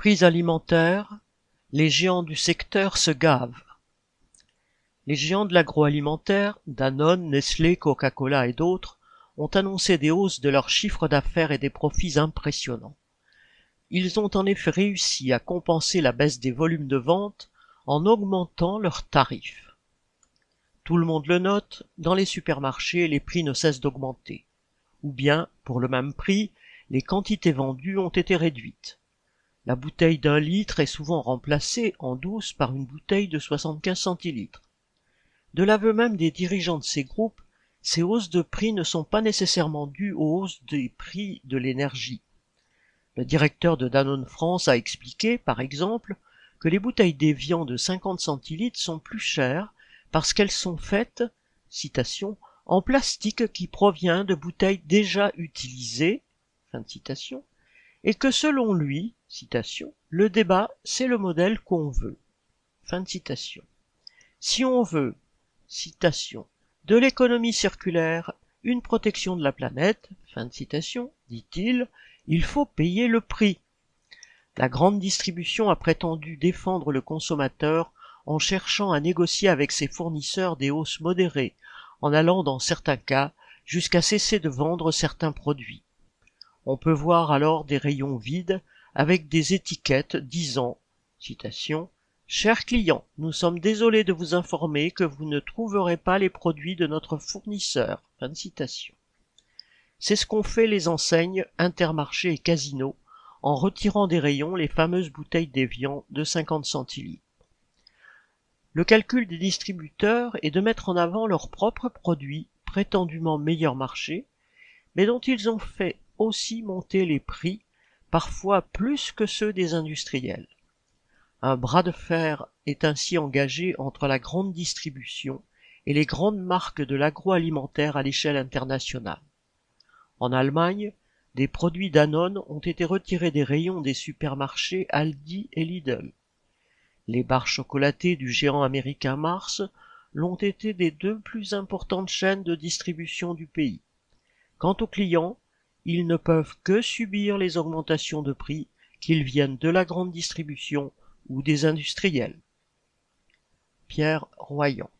Prix alimentaires, les géants du secteur se gavent. Les géants de l'agroalimentaire, Danone, Nestlé, Coca-Cola et d'autres, ont annoncé des hausses de leurs chiffres d'affaires et des profits impressionnants. Ils ont en effet réussi à compenser la baisse des volumes de vente en augmentant leurs tarifs. Tout le monde le note, dans les supermarchés, les prix ne cessent d'augmenter. Ou bien, pour le même prix, les quantités vendues ont été réduites. La bouteille d'un litre est souvent remplacée en douce par une bouteille de 75 centilitres. De l'aveu même des dirigeants de ces groupes, ces hausses de prix ne sont pas nécessairement dues aux hausses des prix de l'énergie. Le directeur de Danone France a expliqué, par exemple, que les bouteilles d'évian de 50 centilitres sont plus chères parce qu'elles sont faites, citation, en plastique qui provient de bouteilles déjà utilisées, fin de citation, et que selon lui, le débat, c'est le modèle qu'on veut. Fin de citation. Si on veut, citation, de l'économie circulaire, une protection de la planète, fin de citation, dit-il, il faut payer le prix. La grande distribution a prétendu défendre le consommateur en cherchant à négocier avec ses fournisseurs des hausses modérées, en allant dans certains cas jusqu'à cesser de vendre certains produits. On peut voir alors des rayons vides avec des étiquettes disant Chers clients, nous sommes désolés de vous informer que vous ne trouverez pas les produits de notre fournisseur. C'est ce qu'ont fait les enseignes Intermarché et Casino en retirant des rayons les fameuses bouteilles d'évian de 50 centilitres. Le calcul des distributeurs est de mettre en avant leurs propres produits prétendument meilleur marché, mais dont ils ont fait aussi monter les prix, parfois plus que ceux des industriels. Un bras de fer est ainsi engagé entre la grande distribution et les grandes marques de l'agroalimentaire à l'échelle internationale. En Allemagne, des produits Danone ont été retirés des rayons des supermarchés Aldi et Lidl. Les barres chocolatées du géant américain Mars l'ont été des deux plus importantes chaînes de distribution du pays. Quant aux clients, ils ne peuvent que subir les augmentations de prix, qu'ils viennent de la grande distribution ou des industriels. Pierre Royan